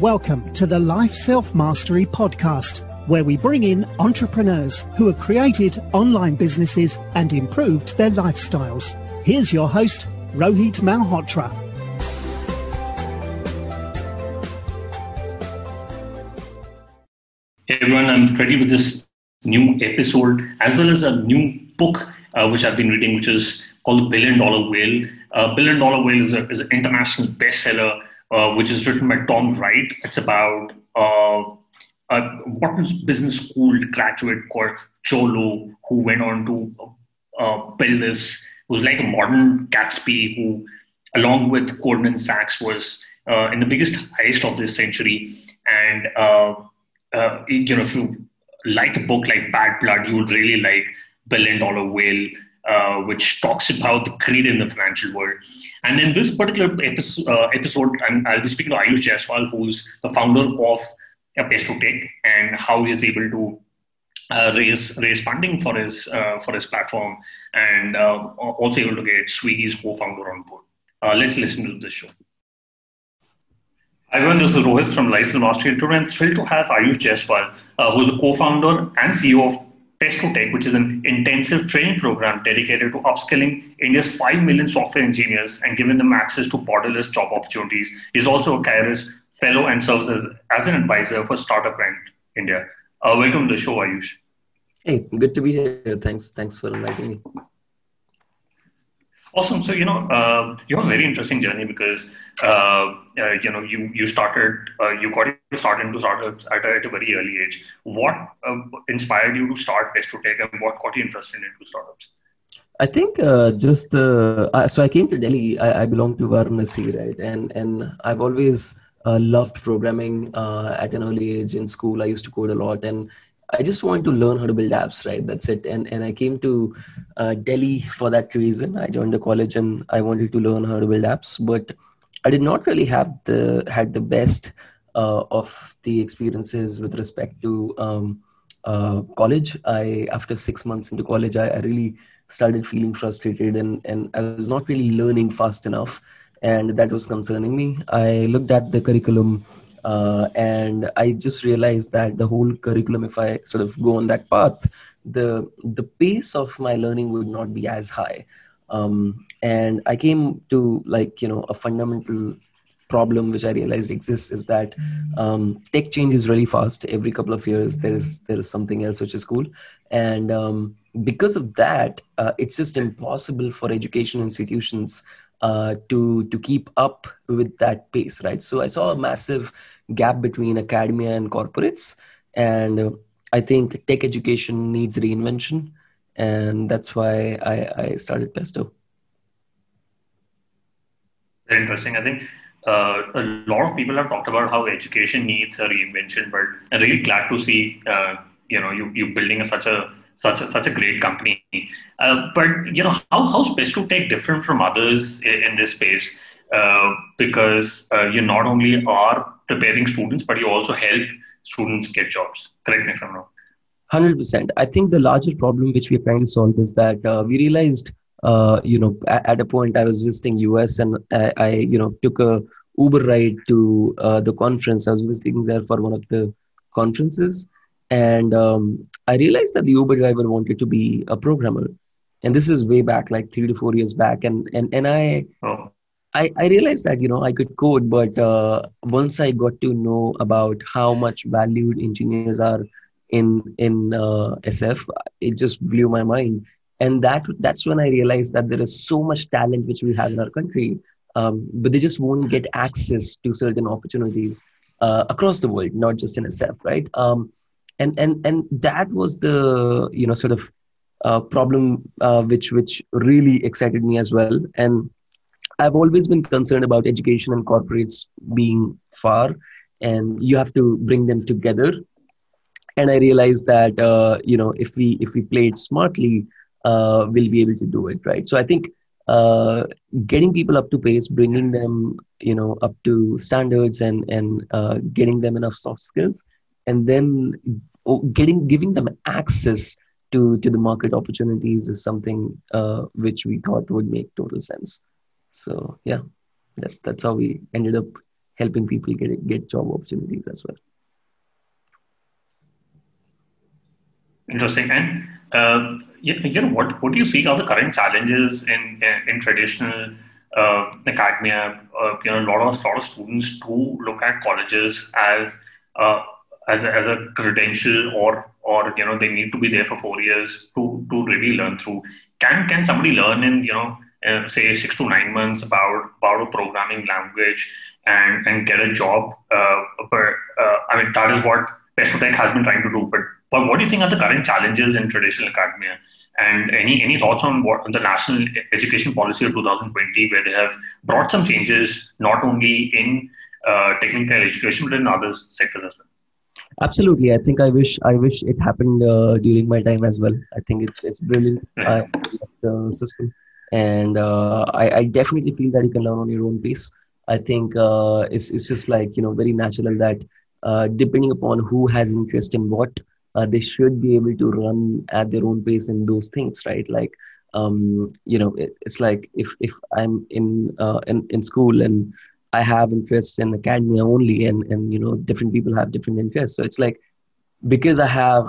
Welcome to the Life Self Mastery Podcast, where we bring in entrepreneurs who have created online businesses and improved their lifestyles. Here's your host, Rohit Malhotra. Hey everyone, I'm ready with this new episode as well as a new book uh, which I've been reading, which is called The Billion Dollar Whale. Uh, Billion Dollar Whale is, a, is an international bestseller uh, which is written by Tom Wright. It's about uh, a Wharton's business school graduate called Jho Low, who went on to uh, build this, who's like a modern Gatsby, who, along with Goldman Sachs, was uh, in the biggest heist of this century. And, uh, you know, if you like a book like Bad Blood, you would really like Billion Dollar Whale uh, which talks about the greed in the financial world. And in this particular episode, uh, episode I'll be speaking to Ayush Jaiswal, who's the founder of Pesto-Tech, and how he's able to uh, raise raise funding for his uh, for his platform, and uh, also able to get Swiggy's co-founder on board. Let's listen to this show. Hi everyone, this is Rohit from Life Self Mastery. Today I'm thrilled to have Ayush Jaiswal, who's a co-founder and CEO of Pesto-Tech, which is an intensive training program dedicated to upskilling India's 5 million software engineers and giving them access to borderless job opportunities. He's also a Kairos fellow and serves as, as an advisor for Startup India. Uh, welcome to the show, Ayush. Hey, good to be here. Thanks, thanks for inviting me. Awesome. So you know, uh, you have a very interesting journey because uh, uh, you know you you started uh, you got started into startups at a, at a very early age. What uh, inspired you to start Pesto-Tech, and what got you interested into startups? I think uh, just so I came to Delhi. I, I belong to Varanasi, right? And and I've always loved programming at an early age in school. I used to code a lot, and I just wanted to learn how to build apps, right? That's it. And and I came to uh, Delhi for that reason. I joined the college and I wanted to learn how to build apps, but I did not really have the had the best uh, of the experiences with respect to um, uh, college. I after six months into college, I, I really started feeling frustrated and and I was not really learning fast enough, and that was concerning me. I looked at the curriculum uh, and I just realized that the whole curriculum, if I sort of go on that path, the the pace of my learning would not be as high. Um, and I came to like you know a fundamental problem which I realized exists is that um, tech changes really fast. Every couple of years, there is there is something else which is cool, and um, because of that, uh, it's just impossible for education institutions uh, to to keep up with that pace, right? So I saw a massive gap between academia and corporates, and uh, I think tech education needs reinvention, and that's why I, I started Pesto. Very interesting. I think uh, a lot of people have talked about how education needs a reinvention, but I'm really glad to see uh, you know you you building a, such a such a, such a great company. Uh, but you know, how how's Pesto-Tech different from others in, in this space? Uh, because uh, you not only are preparing students, but you also help students get jobs. Correct me if I'm wrong. Hundred percent. I think the larger problem which we are trying to solve is that uh, we realized, uh, you know, at, at, a point I was visiting US and I, I you know, took a Uber ride to uh, the conference. I was visiting there for one of the conferences and um, I realized that the Uber driver wanted to be a programmer, and this is way back, like three to four years back. And and and I, oh. I, I realized that you know I could code, but uh, once I got to know about how much valued engineers are in in uh, SF, it just blew my mind. And that that's when I realized that there is so much talent which we have in our country, um, but they just won't get access to certain opportunities uh, across the world, not just in SF, right? Um, and and and that was the you know sort of uh, problem uh, which which really excited me as well. And i've always been concerned about education and corporates being far and you have to bring them together. And i realized that uh, you know if we if we play it smartly uh, we'll be able to do it right? So i think uh, getting people up to pace bringing them you know up to standards and and uh, getting them enough soft skills and then getting giving them access to to the market opportunities is something uh, which we thought would make total sense. So yeah, that's that's how we ended up helping people get get job opportunities as well. Interesting. And uh, you know, what what do you see are the current challenges in in, traditional uh, academia? Uh, you know, a lot of lot of students do look at colleges as uh, as a, as a credential or or you know they need to be there for four years to to really learn through. Can can somebody learn in you know uh, say six to nine months about about a programming language and and get a job? Uh, but uh, I mean that is what Pestotech has been trying to do, but but what do you think are the current challenges in traditional academia? And any any thoughts on what on the national education policy of 2020, where they have brought some changes not only in uh, technical education but in other sectors as well? Absolutely, I think I wish I wish it happened uh, during my time as well. I think it's it's brilliant uh, the system, and uh, I, I definitely feel that you can learn on your own pace. I think uh, it's it's just like you know very natural that uh, depending upon who has interest in what uh, they should be able to run at their own pace in those things right like um, you know it, it's like if if i'm in uh, in, in school and i have interests in academia only and and you know different people have different interests. So it's like because i have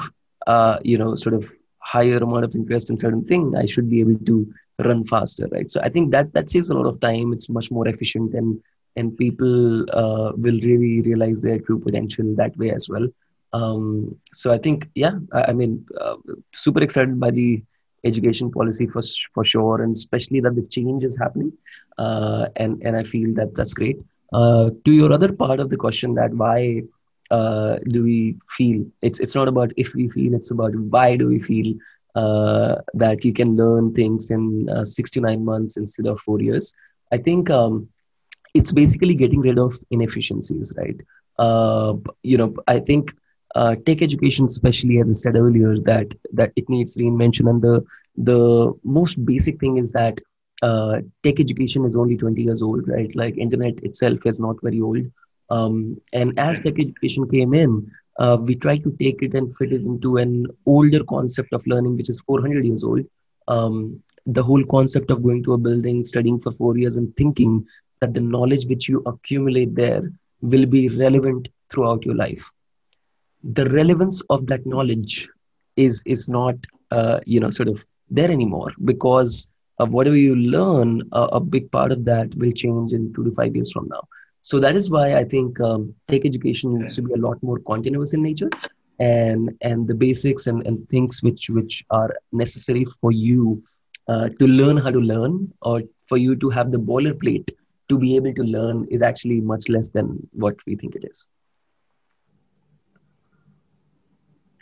uh, you know sort of higher amount of interest in certain thing i should be able to run faster right? So i think that that saves a lot of time. It's much more efficient and and people uh, will really realize their true potential that way as well. Um, so I think, yeah, I, I mean, uh, super excited by the education policy for for sure, and especially that the change is happening, uh, and and I feel that that's great. Uh, to your other part of the question, that why uh, do we feel it's it's not about if we feel, it's about why do we feel uh, that you can learn things in uh, six to nine months instead of four years. I think um, it's basically getting rid of inefficiencies, right? you know, I think uh, tech education especially as i said earlier that that it needs reinvention. And the the most basic thing is that uh, tech education is only 20 years old right? Like internet itself is not very old. Um, and as tech education came in uh, we tried to take it and fit it into an older concept of learning which is 400 years old. Um, the whole concept of going to a building studying for four years and thinking that the knowledge which you accumulate there will be relevant throughout your life the relevance of that knowledge is is not uh, you know sort of there anymore because of whatever you learn a, a, big part of that will change in two to five years from now. So that is why i think um, tech education needs to be a lot more continuous in nature and and the basics and, and things which which are necessary for you uh, to learn how to learn or for you to have the boilerplate to be able to learn is actually much less than what we think it is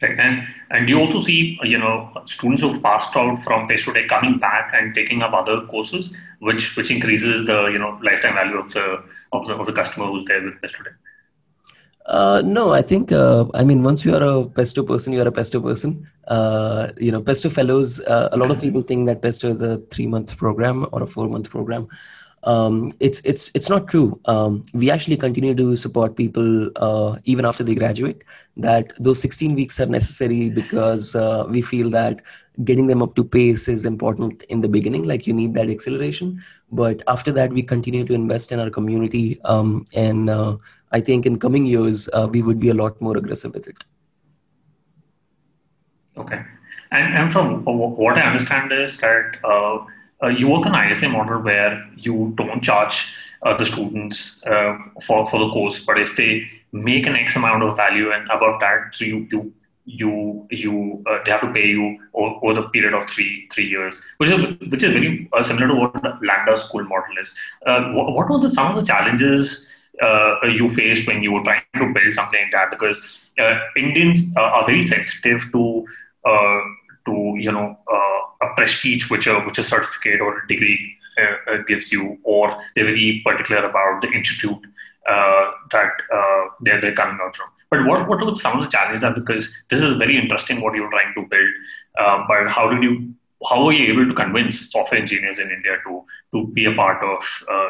Right. And and you also see, you know, students who've passed out from Pestotech coming back and taking up other courses, which which increases the you know lifetime value of the of the, of the customer who's there with Pestotech. Uh, no, I think uh, I mean once you are a pesto person, you are a pesto person. Uh, you know, pesto fellows. Uh, a lot of people think that pesto is a three month program or a four month program um, it's it's it's not true. Um, we actually continue to support people uh, even after they graduate. That those 16 weeks are necessary because uh, we feel that getting them up to pace is important in the beginning. Like you need that acceleration, but after that, we continue to invest in our community, um, and uh, I think in coming years uh, we would be a lot more aggressive with it. Okay, and and from what I understand is that uh, uh, you work on ISA model where you don't charge uh, the students uh, for, for the course, but if they make an X amount of value and above that, so you you you you uh, they have to pay you over, over, the period of three three years, which is which is very uh, similar to what Lambda school model is. Uh, what, what were the, some of the challenges? you faced when you were trying to build something like that because Indians are very sensitive to to you know uh, a prestige which a which a certificate or a degree uh, uh, gives you, or they're very particular about the institute that they're they're coming out from. But what what are some of the challenges are because this is very interesting what you're trying to build. but how did you how were you able to convince software engineers in India to to be a part of uh?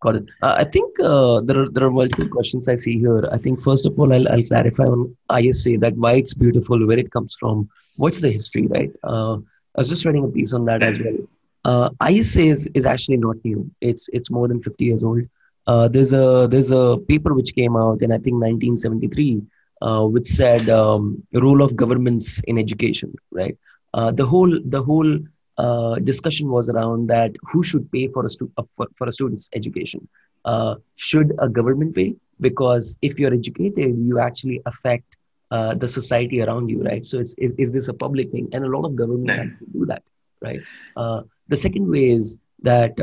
Got it. Uh, I think uh, there are there are multiple questions I see here. I think first of all, I'll, I'll clarify on ISA that why it's beautiful, where it comes from, what's the history, right? Uh, I was just writing a piece on that as well. Uh, ISA is, is actually not new. It's it's more than 50 years old. uh, there's a there's a paper which came out in I think 1973, uh, which said um, role of governments in education. Right. The whole the whole uh, discussion was around that who should pay for a stu- uh, for, for a student's education. Uh, should a government pay? Because if you're educated, you actually affect the society around you, right? So is, is this a public thing? And a lot of governments actually do that, right? the second way is that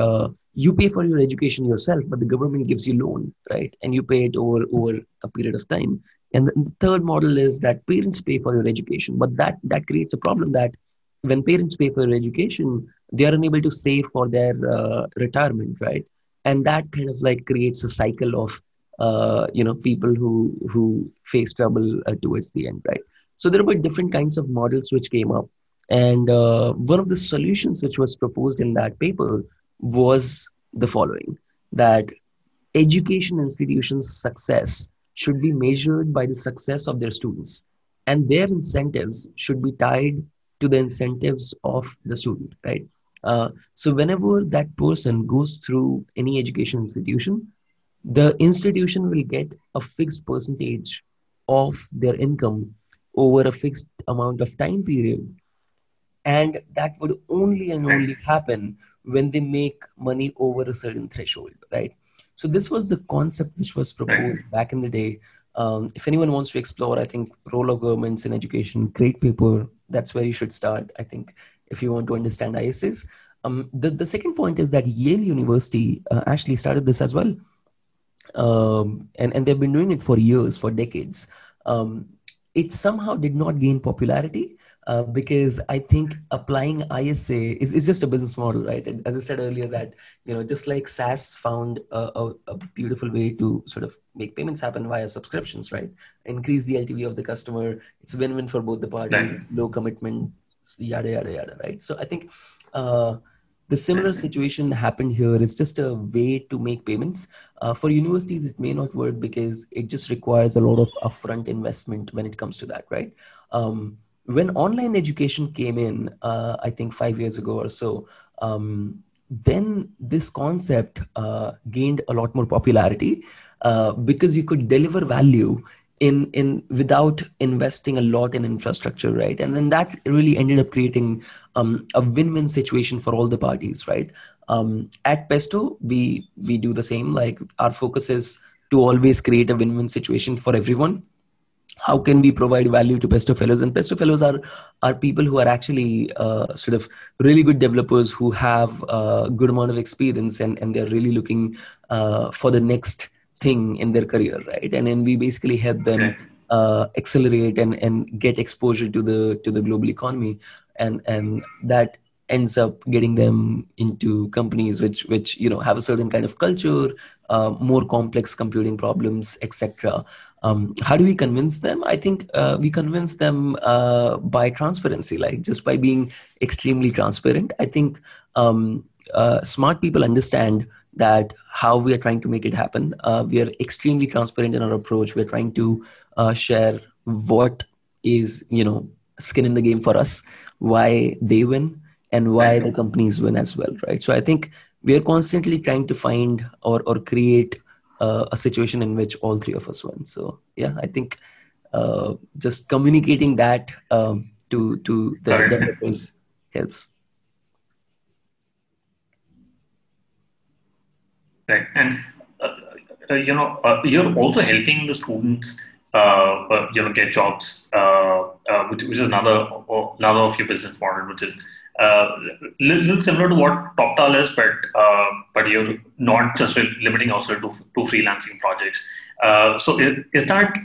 you pay for your education yourself but the government gives you loan right and you pay it over over a period of time and the third model is that parents pay for your education but that that creates a problem that when parents pay for education they are unable to save for their uh, retirement right? And that kind of like creates a cycle of uh, you know people who who face trouble uh, towards the end right? So there were different kinds of models which came up. And uh, one of the solutions which was proposed in that paper was the following that education institutions' success should be measured by the success of their students, and their incentives should be tied to the incentives of the student, right? Uh, so, whenever that person goes through any education institution, the institution will get a fixed percentage of their income over a fixed amount of time period. And that would only and only happen when they make money over a certain threshold, right? So this was the concept which was proposed back in the day. Um, if anyone wants to explore, I think role of governments in education, great paper. That's where you should start. I think if you want to understand ISAs. Um, the the second point is that Yale University uh, actually started this as well, um, and and they've been doing it for years, for decades. Um, it somehow did not gain popularity uh, because I think applying ISA is, is just a business model, right? And as I said earlier, that you know, just like SaaS found a, a, a, beautiful way to sort of make payments happen via subscriptions, right? Increase the LTV of the customer. It's win-win for both the parties. Low commitment, yada yada yada, right? So I think. Uh, the similar situation happened here. It's just a way to make payments. Uh, for universities, it may not work because it just requires a lot of upfront investment when it comes to that, right? Um, when online education came in, uh, I think five years ago or so, um, then this concept uh, gained a lot more popularity uh, because you could deliver value in in without investing a lot in infrastructure right? And then that really ended up creating um, a win-win situation for all the parties right? Um, at pesto we we do the same. Like our focus is to always create a win-win situation for everyone how can we provide value to pesto fellows? And pesto fellows are are people who are actually uh, sort of really good developers who have a good amount of experience and and they're really looking uh, for the next thing in their career right? And then we basically help them uh, accelerate and and get exposure to the to the global economy. And and that ends up getting them into companies which which you know have a certain kind of culture uh, more complex computing problems etc um, how do we convince them? I think uh, we convince them uh, by transparency like just by being extremely transparent. I think um, uh, smart people understand that how we are trying to make it happen. Uh, we are extremely transparent in our approach. We're trying to uh, share what is you know skin in the game for us why they win and why the companies win as well right so i think we are constantly trying to find or, or create uh, a situation in which all three of us win. So yeah, I think uh, just communicating that um, to to the right. developers helps. Right, and uh, uh you know uh, you're also helping the students. Uh, you know, get jobs, which, which is another another of your business model, which is uh, little similar to what TopTal is, but uh, but you're not just limiting yourself to, to freelancing projects. Uh, so is, is that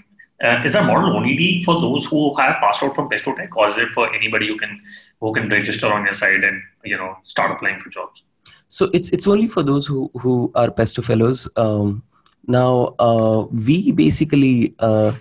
uh, is that model only for those who have passed out from Pesto Tech, or is it for anybody who can who can register on your site and you know start applying for jobs? So it's it's only for those who who are Pesto fellows. Um, now uh, we basically. Uh,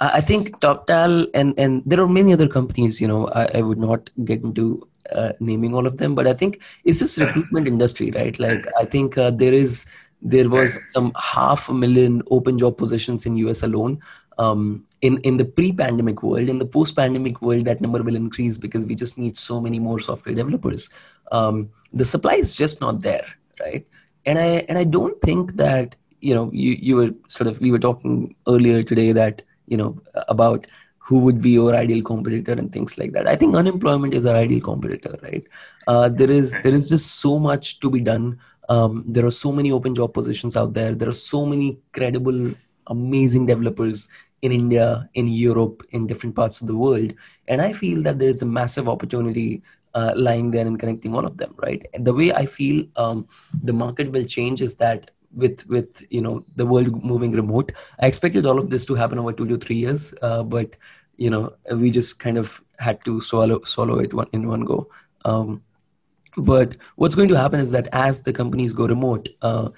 I think TopTal and and there are many other companies. You know, I, I would not get into uh, naming all of them but i think it's just recruitment industry right? Like i think uh, there is there was some half a million open job positions in us alone um, in in the pre-pandemic world. In the post-pandemic world that number will increase because we just need so many more software developers. Um, the supply is just not there right? And i and i don't think that you know, you you were sort of we were talking earlier today that you know about who would be your ideal competitor and things like that. I think unemployment is our ideal competitor, right? Uh, there is there is just so much to be done. Um, there are so many open job positions out there. There are so many credible, amazing developers in India, in Europe, in different parts of the world, and I feel that there is a massive opportunity uh, lying there and connecting all of them, right? And the way I feel um, the market will change is that with with you know the world moving remote. I expected all of this to happen over two to three years uh, but you know we just kind of had to swallow swallow it one, in one go. Um, but what's going to happen is that as the companies go remote uh,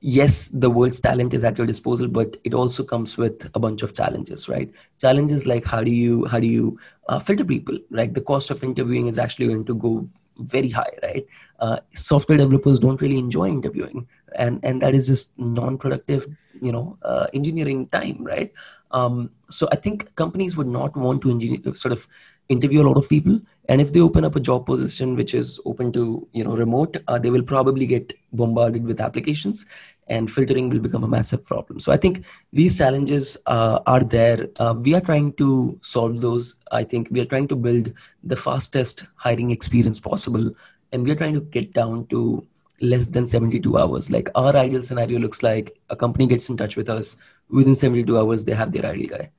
yes the world's talent is at your disposal but it also comes with a bunch of challenges right? Challenges like how do you how do you uh, filter people like the cost of interviewing is actually going to go very high right? Uh, software developers don't really enjoy interviewing and and that is just non-productive you know uh, engineering time right? Um, so i think companies would not want to engineer, sort of interview a lot of people. And if they open up a job position which is open to you know remote uh, they will probably get bombarded with applications and filtering will become a massive problem. So i think these challenges uh, are there. Uh, we are trying to solve those. I think we are trying to build the fastest hiring experience possible. And we are trying to get down to less than 72 hours. Like our ideal scenario looks like a company gets in touch with us. Within 72 hours they have their ideal guy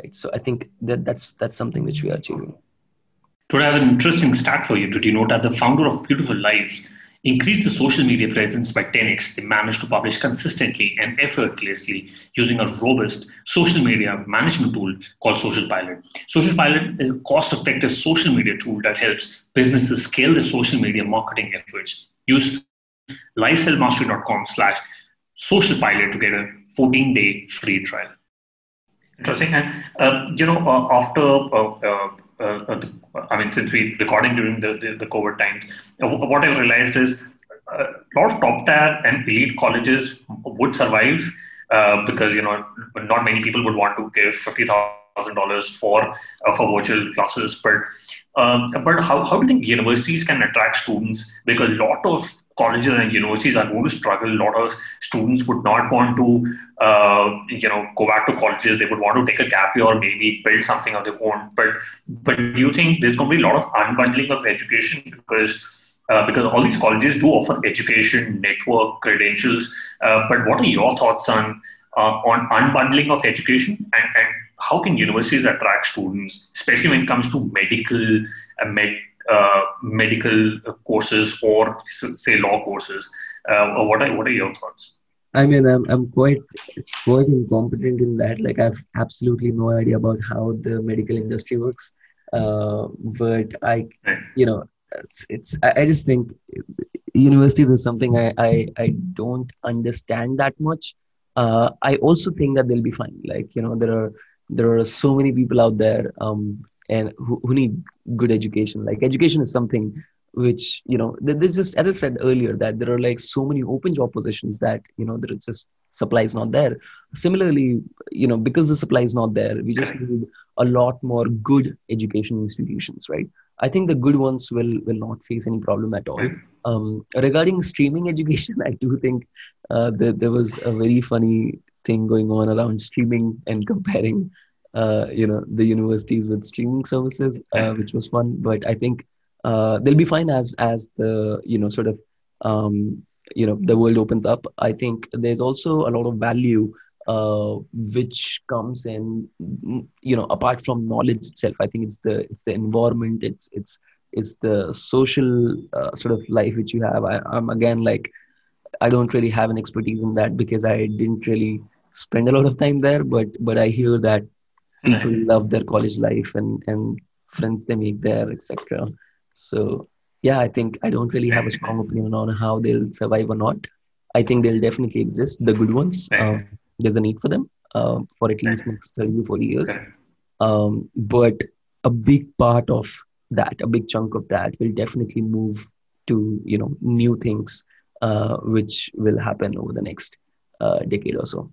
right? So i think that that's that's something which we are achieving. Today i have an interesting stat for you to denote that the founder of beautiful lives increased the social media presence by 10x they managed to publish consistently and effortlessly using a robust social media management tool called social pilot. Social pilot is a cost-effective social media tool that helps businesses scale their social media marketing efforts. Use lifeselfmastery.com slash social pilot to get a 14 day free trial. Interesting. And, uh, you know, uh, after, uh, uh, uh I mean, since we recording during the, the, the COVID times, uh, what I realized is a lot of top tier and elite colleges would survive because, you know, not many people would want to give $50,000 for, for virtual classes. But, um, but how, how do you think universities can attract students? Because a lot of colleges and universities are going to struggle. A lot of students would not want to, uh, you know, go back to colleges. They would want to take a gap year or maybe build something of their own. But, but do you think there's going to be a lot of unbundling of education because? Uh, because all these colleges do offer education, network, credentials. Uh, but what are your thoughts on uh, on unbundling of education and, and how can universities attract students, especially when it comes to medical, uh, med, uh, medical courses or say law courses. Uh, what are what are your thoughts? I mean, I'm I'm quite quite incompetent in that. Like, I've absolutely no idea about how the medical industry works. Uh, but I, you know, it's, it's I, I just think university is something I, I I don't understand that much. Uh, I also think that they'll be fine. Like, you know, there are there are so many people out there um, and who, who need good education. Like education is something which you know there's just as i said earlier that there are like so many open job positions that you know there is just supply is not there. Similarly you know because the supply is not there we just need a lot more good education institutions right? I think the good ones will will not face any problem at all. Um, regarding streaming education i do think uh, that there was a very funny thing going on around streaming and comparing uh, you know the universities with streaming services, uh, which was fun. But I think uh, they'll be fine as as the you know sort of um, you know the world opens up. I think there's also a lot of value uh, which comes in you know apart from knowledge itself. I think it's the it's the environment. It's it's it's the social uh, sort of life which you have. I, I'm again like I don't really have an expertise in that because I didn't really spend a lot of time there. But but I hear that people right. love their college life and and friends they make there etc so yeah i think i don't really have a strong opinion on how they'll survive or not. I think they'll definitely exist the good ones. Um, there's a need for them uh, for at least next 30 40 years. Um, but a big part of that a big chunk of that will definitely move to you know new things uh, which will happen over the next uh, decade or so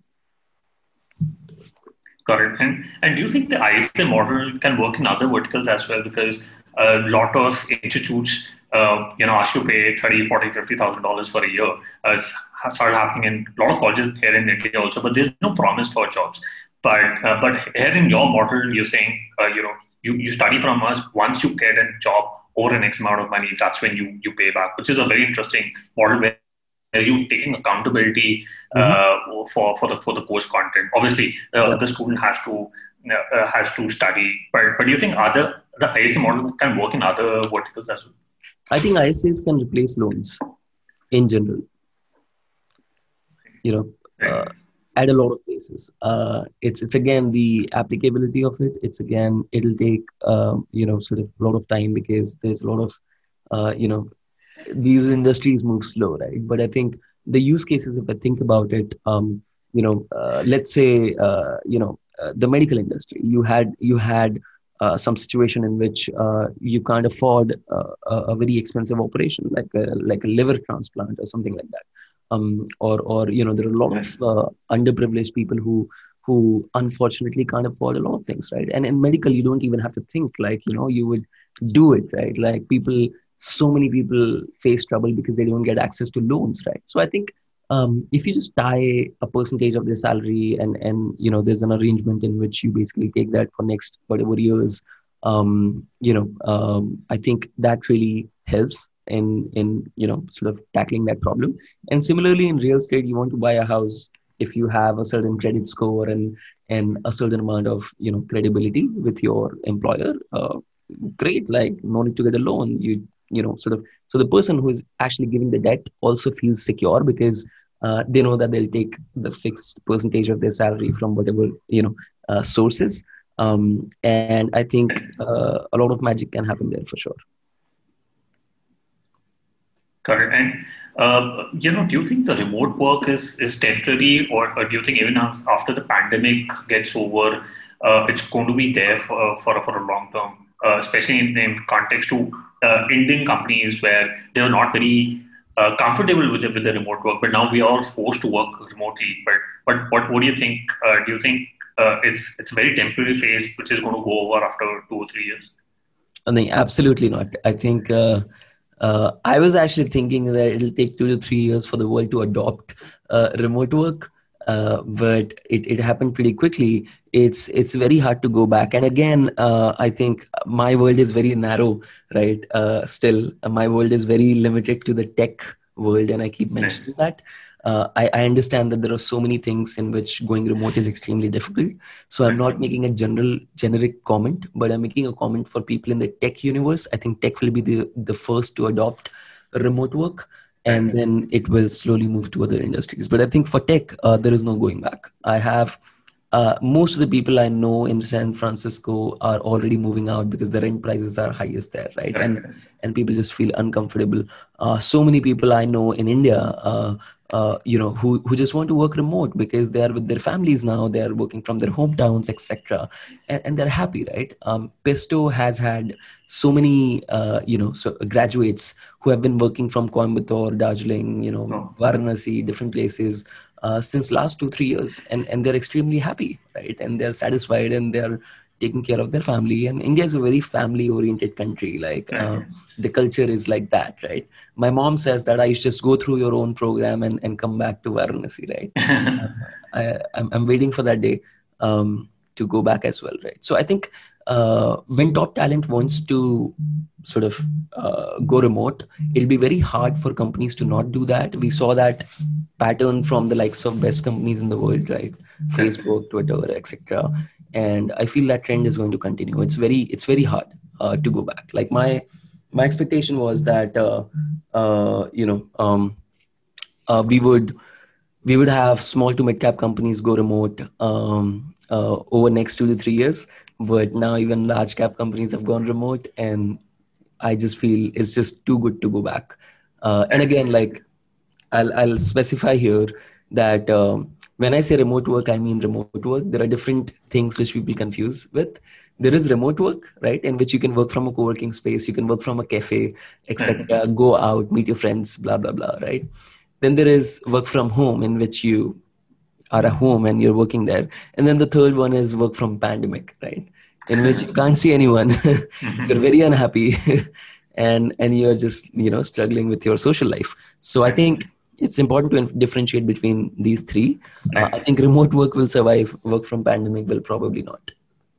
Got it. And, and do you think the ISA model can work in other verticals as well? Because a lot of institutes, uh, you know, ask you to pay 30, 40, 50,000 dollars for a year. Uh, it's started happening in a lot of colleges here in India also, but there's no promise for jobs. But uh, but here in your model, you're saying, uh, you know, you, you study from us. Once you get a job over an X amount of money, that's when you you pay back, which is a very interesting model where you taking accountability uh, mm-hmm. for for the for the course content. Obviously, uh, the student has to uh, has to study, but but do you think other the ISA model can work in other verticals as well? I think ISAs can replace loans in general. You know, right. at a lot of places. it's it's again the applicability of it. It's again it'll take um, you know sort of a lot of time because there's a lot of you know these industries move slow, right? But I think the use cases, if I think about it, um, you know, uh, let's say, uh, you know, uh, the medical industry, you had you had uh, some situation in which uh, you can't afford uh, a, very expensive operation, like a, like a liver transplant or something like that, um, or or you know, there are a lot of underprivileged people who who unfortunately can't afford a lot of things, right? And in medical, you don't even have to think like you know you would do it, right? Like people so many people face trouble because they don't get access to loans right? So i think um, if you just tie a percentage of their salary and and you know there's an arrangement in which you basically take that for next whatever years um, you know um, i think that really helps in in you know sort of tackling that problem. And similarly in real estate you want to buy a house if you have a certain credit score and and a certain amount of you know credibility with your employer uh, great like no need to get a loan. You you know sort of so the person who is actually giving the debt also feels secure because uh, they know that they'll take the fixed percentage of their salary from whatever you know uh, sources. Um, and i think uh, a lot of magic can happen there for sure. Correct and uh, you know do you think the remote work is is temporary or, or do you think even after the pandemic gets over uh, it's going to be there for, for, for a long term uh, especially in, in context to uh, Indian companies where they were not very uh, comfortable with the, with the remote work, but now we are forced to work remotely. But but what what do you think? Uh, do you think uh, it's it's a very temporary phase which is going to go over after two or three years? I think absolutely not. I think. Uh, I was actually thinking that it'll take two to three years for the world to adopt remote work. Uh, but it, it happened pretty quickly it's it's very hard to go back. And again uh, i think my world is very narrow right? Uh, still my world is very limited to the tech world and i keep mentioning that. Uh, I, I, understand that there are so many things in which going remote is extremely difficult. So i'm not making a general generic comment but i'm making a comment for people in the tech universe. I think tech will be the, the first to adopt remote work and then it will slowly move to other industries. But I think for tech, uh, there is no going back. I have uh, most of the people I know in San Francisco are already moving out because the rent prices are highest there, right? And and people just feel uncomfortable. Uh, so many people I know in India, uh, uh, you know, who who just want to work remote because they are with their families now. They are working from their hometowns, etc., and, and they're happy, right? Um, Pesto has had so many, uh, you know, so graduates who have been working from Coimbatore, Darjeeling, you know, oh. Varanasi, different places uh, since last two three years, and and they're extremely happy, right? And they're satisfied, and they're taking care of their family. And India is a very family oriented country. Like uh, the culture is like that, right? My mom says that I should just go through your own program and, and come back to Varanasi, right? I, I'm, I'm waiting for that day um, to go back as well, right? So I think uh, when top talent wants to sort of uh, go remote, it'll be very hard for companies to not do that. We saw that pattern from the likes of best companies in the world, right? Facebook, Twitter, etc. And I feel that trend is going to continue. It's very, it's very hard uh, to go back. Like my, my expectation was that uh, uh, you know um, uh, we would we would have small to mid cap companies go remote um, uh, over next two to three years but now even large cap companies have gone remote and i just feel it's just too good to go back. Uh, and again like I'll, I'll specify here that um, when i say remote work i mean remote work. There are different things which people confuse with. There is remote work right in which you can work from a co-working space you can work from a cafe etc go out meet your friends blah blah blah right? Then there is work from home in which you are at home and you're working there and then the third one is work from pandemic right in which you can't see anyone. you're very unhappy, and and you're just you know struggling with your social life. So I think it's important to differentiate between these three. Uh, I think remote work will survive. Work from pandemic will probably not.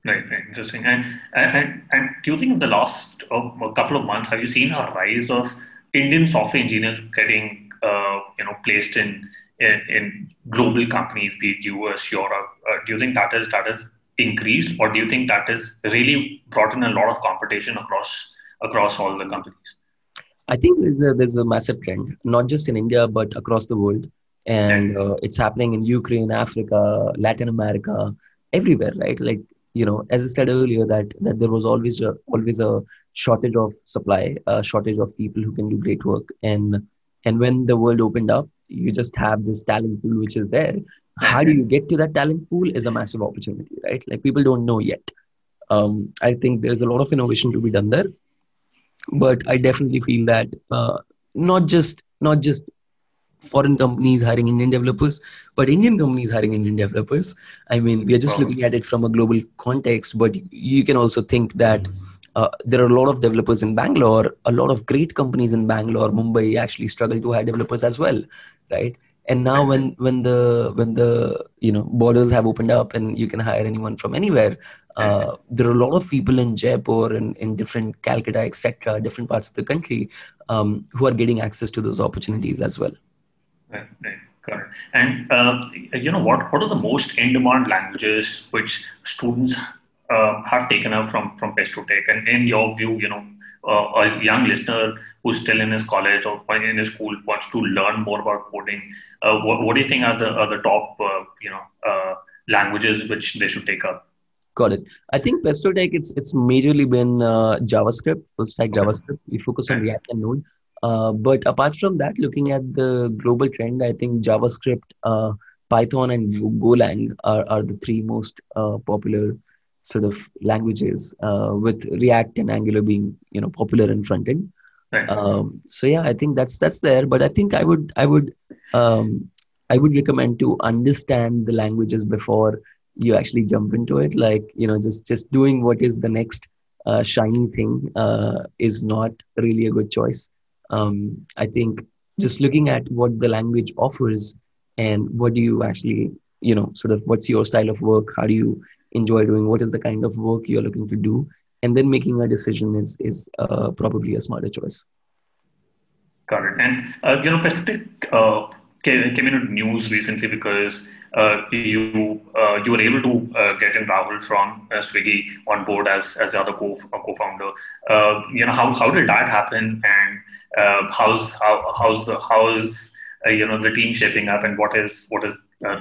Right, right, interesting. And and and do you think in the last uh, couple of months have you seen a rise of Indian software engineers getting uh, you know placed in, in, in global companies, be it US, Europe? Uh, do you think that is that is increased, or do you think that is really brought in a lot of competition across across all the companies? I think there's a, there's a massive trend, not just in India but across the world, and uh, it's happening in Ukraine, Africa, Latin America, everywhere, right? Like you know, as I said earlier, that that there was always a, always a shortage of supply, a shortage of people who can do great work, and and when the world opened up, you just have this talent pool which is there. How do you get to that talent pool is a massive opportunity, right? Like people don't know yet. Um, I think there's a lot of innovation to be done there, but I definitely feel that uh, not just not just foreign companies hiring Indian developers, but Indian companies hiring Indian developers. I mean, we are just looking at it from a global context, but you can also think that uh, there are a lot of developers in Bangalore, a lot of great companies in Bangalore, Mumbai actually struggle to hire developers as well, right? And now when when the when the you know borders have opened up and you can hire anyone from anywhere, uh, there are a lot of people in Jaipur and in different Calcutta, etc., different parts of the country, um, who are getting access to those opportunities as well. Right, right. Correct. And uh, you know what? What are the most in-demand languages which students uh, have taken up from from Pestotech? And in your view, you know, uh, a young listener who's still in his college or in his school wants to learn more about coding, uh, what, what do you think are the are the top uh, you know uh, languages which they should take up? Got it. I think Pestotech it's it's majorly been JavaScript, full stack okay. JavaScript. We focus on React and Node. Uh, but apart from that, looking at the global trend, I think JavaScript, uh, Python, and Golang are, are the three most uh, popular sort of languages, uh, with React and Angular being you know popular in front end. Right. Um, so yeah, I think that's that's there. But I think I would I would um, I would recommend to understand the languages before you actually jump into it. Like you know, just just doing what is the next uh, shiny thing uh, is not really a good choice um, I think just looking at what the language offers and what do you actually, you know, sort of what's your style of work? How do you enjoy doing? What is the kind of work you're looking to do? And then making a decision is is uh, probably a smarter choice. Got it. And uh, you know, Pestotech uh, came, came into news recently because uh, you uh, you were able to uh, get in Rahul from Swiggy on board as as the other co co-founder. you know how how did that happen, and how's how how's the how's you know the team shaping up, and what is what is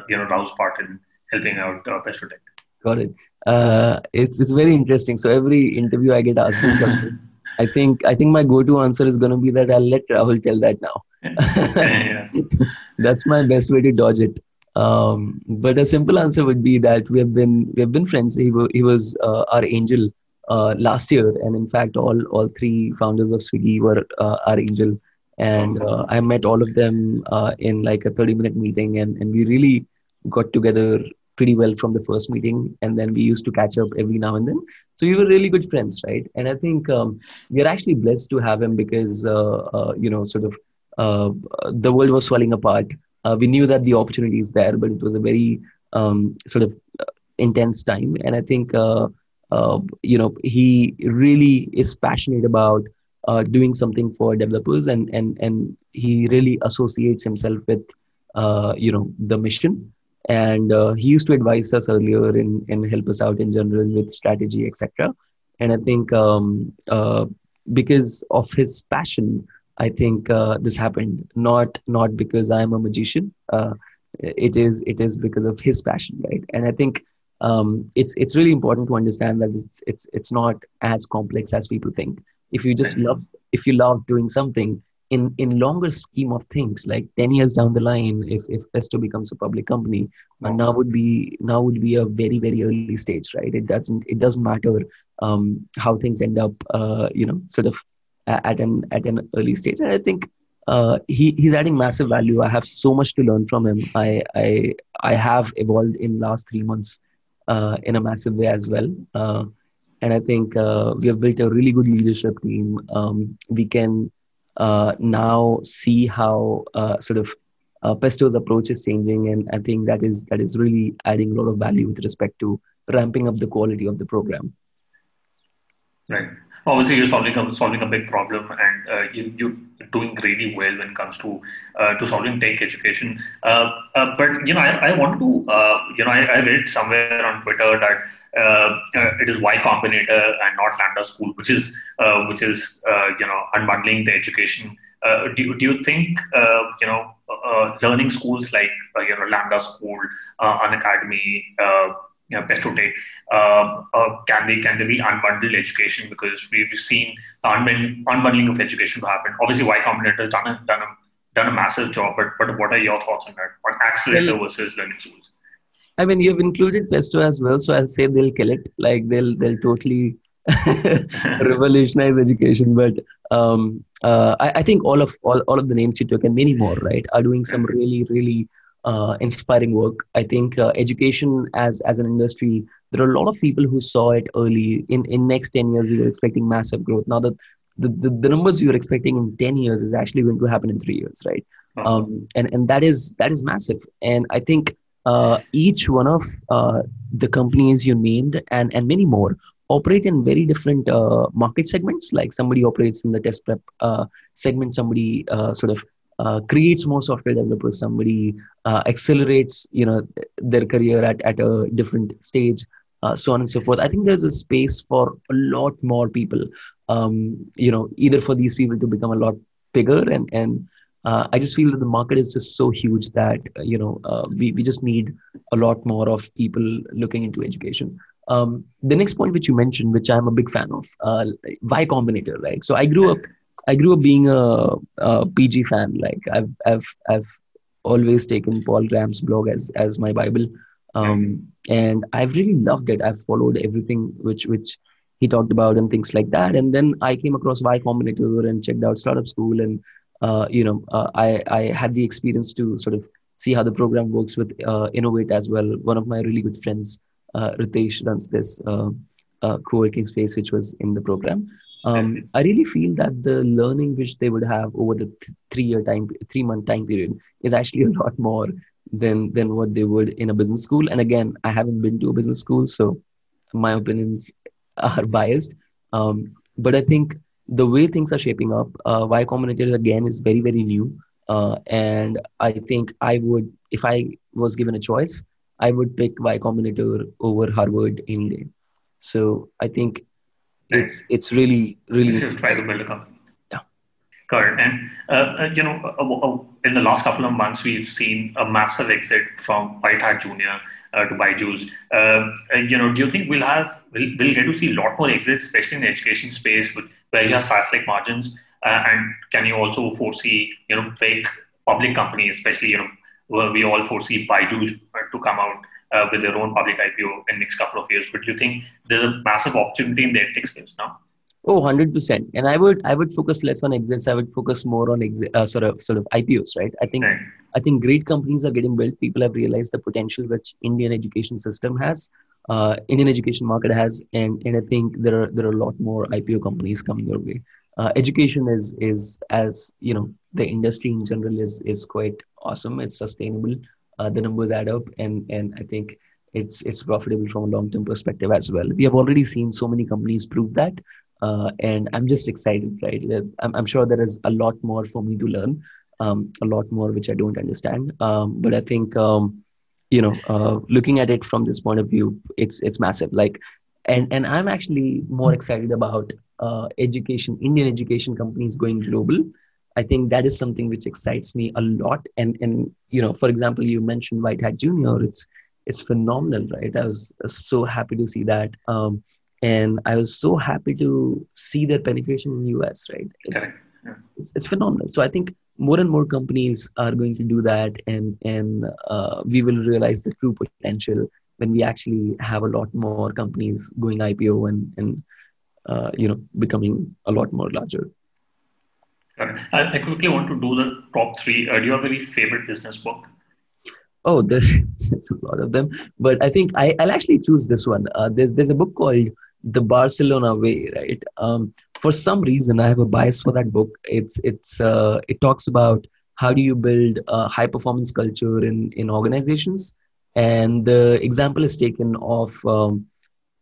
you know Rahul's part in helping out uh, Pestotech? Got it. Uh, it's it's very interesting. So every interview I get asked this question. I think I think my go-to answer is going to be that I'll let Rahul tell that now. That's my best way to dodge it. Um, but a simple answer would be that we have been we have been friends. He, w- he was uh, our angel uh, last year, and in fact, all all three founders of Swiggy were uh, our angel. And uh, I met all of them uh, in like a 30 minute meeting, and, and we really got together pretty well from the first meeting and then we used to catch up every now and then so we were really good friends right and i think um, we're actually blessed to have him because uh, uh, you know sort of uh, the world was falling apart. Uh, we knew that the opportunity is there, but it was a very um, sort of uh, intense time. And I think you know he really is passionate about uh, doing something for developers and and and he really associates himself with uh, you know the mission and uh, he used to advise us earlier and, and help us out in general with strategy etc and i think um, because of his passion I think uh, this happened not not because I am a magician. Uh, it is it is because of his passion, right? And I think um, it's it's really important to understand that it's it's it's not as complex as people think. If you just love if you love doing something in in longer scheme of things, like ten years down the line, if if Pesto becomes a public company, uh, now would be now would be a very very early stage, right? It doesn't it doesn't matter um, how things end up, uh, you know, sort of at an at an early stage. And I think uh, he he's adding massive value. I have so much to learn from him. I I I have evolved in last three months uh, in a massive way as well. Uh, and I think uh, we have built a really good leadership team. Um, we can now see how uh, sort of uh, Pesto's approach is changing, and I think that is that is really adding a lot of value with respect to ramping up the quality of the program. Right. Obviously, you're solving a solving a big problem, and uh, you, you're doing really well when it comes to uh, to solving tech education. Uh, uh but you know, I, I want to uh, you know, I, I, read somewhere on Twitter that uh, it is Y Combinator and not Lambda School, which is which is you know unbundling the education. do, do you think you know learning schools like you know Lambda School, Unacademy, you know, Pesto Tech, uh, uh, can they can they unbundle education because we've seen unbundling, unbundling of education to happen. Obviously, Y Combinator has done a, done a done a massive job, but but what are your thoughts on that? On accelerator well, versus learning schools? I mean, you've included Pesto as well, so I'll say they'll kill it. Like they'll they'll totally revolutionize education. But um, uh, I, I, think all of all, all of the names you took and many more, right, are doing some really really uh, inspiring work. I think uh, education as as an industry, there are a lot of people who saw it early. In in next ten years, we were expecting massive growth. Now that the, the, the numbers we were expecting in 10 years is actually going to happen in three years right uh-huh. um, and and that is that is massive and i think uh, each one of uh, the companies you named and and many more operate in very different uh, market segments like somebody operates in the test prep uh, segment somebody uh, sort of uh, creates more software developers somebody uh, accelerates you know their career at, at a different stage uh, so on and so forth. I think there's a space for a lot more people um, you know either for these people to become a lot bigger and and uh, i just feel that the market is just so huge that uh, you know uh, we, we just need a lot more of people looking into education. Um, the next point which you mentioned which i'm a big fan of y combinator right? So i grew up I grew up being a, a PG fan. Like I've I've I've always taken Paul Graham's blog as as my Bible, um, and I've really loved it. I've followed everything which which he talked about and things like that. And then I came across Y Combinator and checked out Startup School, and uh, you know uh, I I had the experience to sort of see how the program works with uh, Innov8 as well. One of my really good friends, uh, Ritesh, runs this uh, uh, co-working space which was in the program um, I really feel that the learning which they would have over the th- three year time, three month time period is actually a lot more than than what they would in a business school. And again, I haven't been to a business school, so my opinions are biased. Um, but I think the way things are shaping up, uh, Y Combinator again is very very new, uh, and I think I would, if I was given a choice, I would pick Y Combinator over Harvard any day. So I think it's it's really really try to build a company. Yeah, correct. And uh, uh you know, uh, uh, in the last couple of months, we've seen a massive exit from White Hat Junior uh, to Byju's. Um, you know, do you think we'll have we'll, we'll get to see a lot more exits, especially in the education space, with where you have SaaS-like margins? and can you also foresee you know big public companies, especially you know where we all foresee Byju's to come out uh, with their own public IPO in next couple of years. But do you think there's a massive opportunity in the edtech space now? Oh, 100%. And I would I would focus less on exits. I would focus more on exi- uh, sort of sort of IPOs, right? I think right. I think great companies are getting built. People have realized the potential which Indian education system has, uh, Indian education market has, and and I think there are there are a lot more IPO companies coming your way. Uh, education is is as you know the industry in general is is quite awesome. It's sustainable uh, the numbers add up and and i think it's it's profitable from a long term perspective as well. We have already seen so many companies prove that uh, and i'm just excited right? I'm, I'm sure there is a lot more for me to learn um, a lot more which i don't understand. Um, but i think um, you know uh, looking at it from this point of view it's it's massive. Like and and i'm actually more excited about uh, education indian education companies going global I think that is something which excites me a lot. And and you know, for example, you mentioned White Hat Junior. It's it's phenomenal, right? I was so happy to see that, um, and I was so happy to see their penetration in the US, right? It's, yeah. it's, it's phenomenal. So I think more and more companies are going to do that, and and uh, we will realize the true potential when we actually have a lot more companies going IPO and and uh, you know becoming a lot more larger. I, I quickly want to do the top three. Uh, do you have any favorite business book? Oh, there's, there's a lot of them, but I think I, will actually choose this one. Uh, there's there's a book called the Barcelona way, right? Um, for some reason, I have a bias for that book. It's it's uh, it talks about how do you build a high performance culture in in organizations, and the example is taken of um,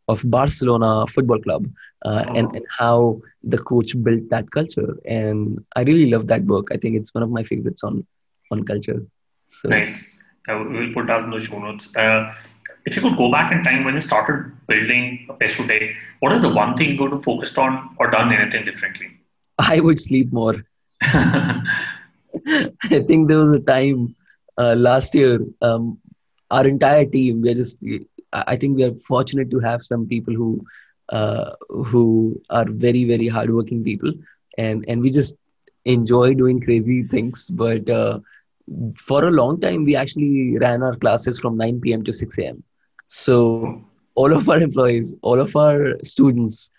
of Barcelona Football Club uh, and and how the coach built that culture. And I really love that book. I think it's one of my favorites on on culture. So. Nice. We'll put that in the show notes. Uh, if you could go back in time when you started building a Pesto Tech, what is the one thing you would have focused on or done anything differently? I would sleep more. I think there was a time uh, last year, um, our entire team, we're just, I think we are fortunate to have some people who, uh, who are very, very hardworking people. And, and we just enjoy doing crazy things. But uh, for a long time, we actually ran our classes from 9 p.m. to 6 a.m. So all of our employees, all of our students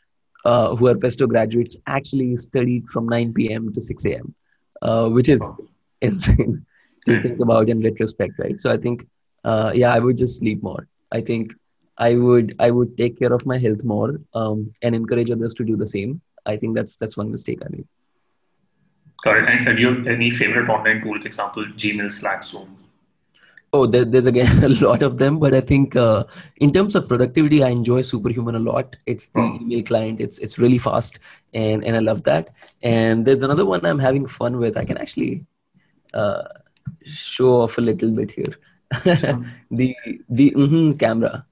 uh, who are Pesto graduates actually studied from 9 p.m. to 6 a.m., uh, which is insane to think about in retrospect, right? So I think, uh, yeah, I would just sleep more. I think I would I would take care of my health more um, and encourage others to do the same. I think that's that's one mistake I made. Got it. And do you have any favorite online tool, for example, Gmail, Slack, Zoom? Oh, there, there's again a lot of them, but I think uh, in terms of productivity, I enjoy Superhuman a lot. It's the oh. email client. It's it's really fast, and and I love that. And there's another one I'm having fun with. I can actually uh, show off a little bit here. the the mm-hmm camera,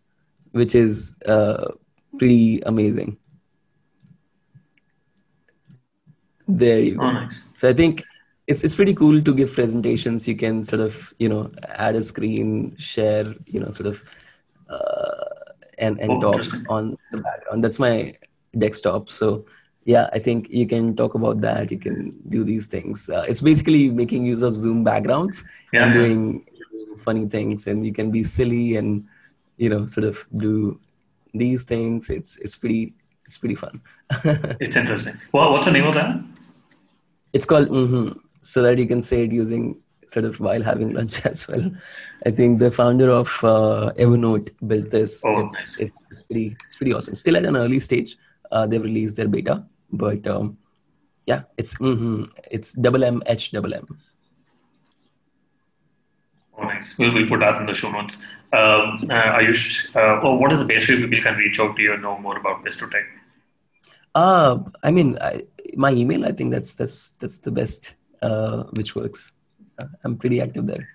which is uh, pretty amazing. There you go. Oh, nice. So I think it's it's pretty cool to give presentations. You can sort of you know add a screen, share you know sort of uh, and and oh, talk on the background. That's my desktop. So yeah, I think you can talk about that. You can do these things. Uh, it's basically making use of Zoom backgrounds yeah, and doing funny things, and you can be silly and you know sort of do these things. It's it's pretty it's pretty fun. it's interesting. Well, what's the name of that? It's called mm-hmm so that you can say it using sort of while having lunch as well. I think the founder of uh, Evernote built this. Oh, it's, nice. it's, it's pretty it's pretty awesome. Still at an early stage. Uh, they've released their beta, but um, yeah, it's mm-hmm, it's double M H double M. Nice. We'll, we'll put that in the show notes. Um, uh, Ayush, uh, oh, what is the best way people can reach out to you and know more about Tech? Uh, I mean, I, my email. I think that's that's that's the best uh, which works. Uh, I'm pretty active there.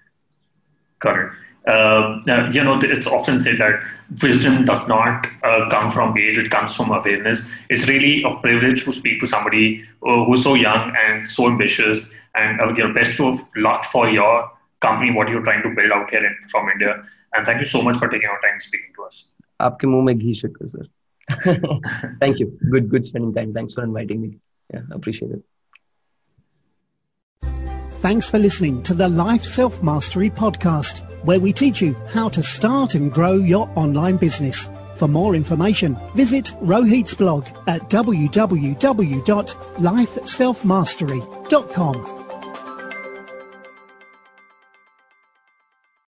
Got it. Uh, you know, it's often said that wisdom does not uh, come from age; it comes from awareness. It's really a privilege to speak to somebody uh, who's so young and so ambitious. And uh, you know, best of luck for your company, what you're trying to build out here in, from India. And thank you so much for taking our time speaking to us. आपके मुंह में घी शक्कर sir. thank you. Good, good spending time. Thanks for inviting me. Yeah, appreciate it. Thanks for listening to the Life Self Mastery podcast, where we teach you how to start and grow your online business. For more information, visit Rohit's blog at www.lifeselfmastery.com.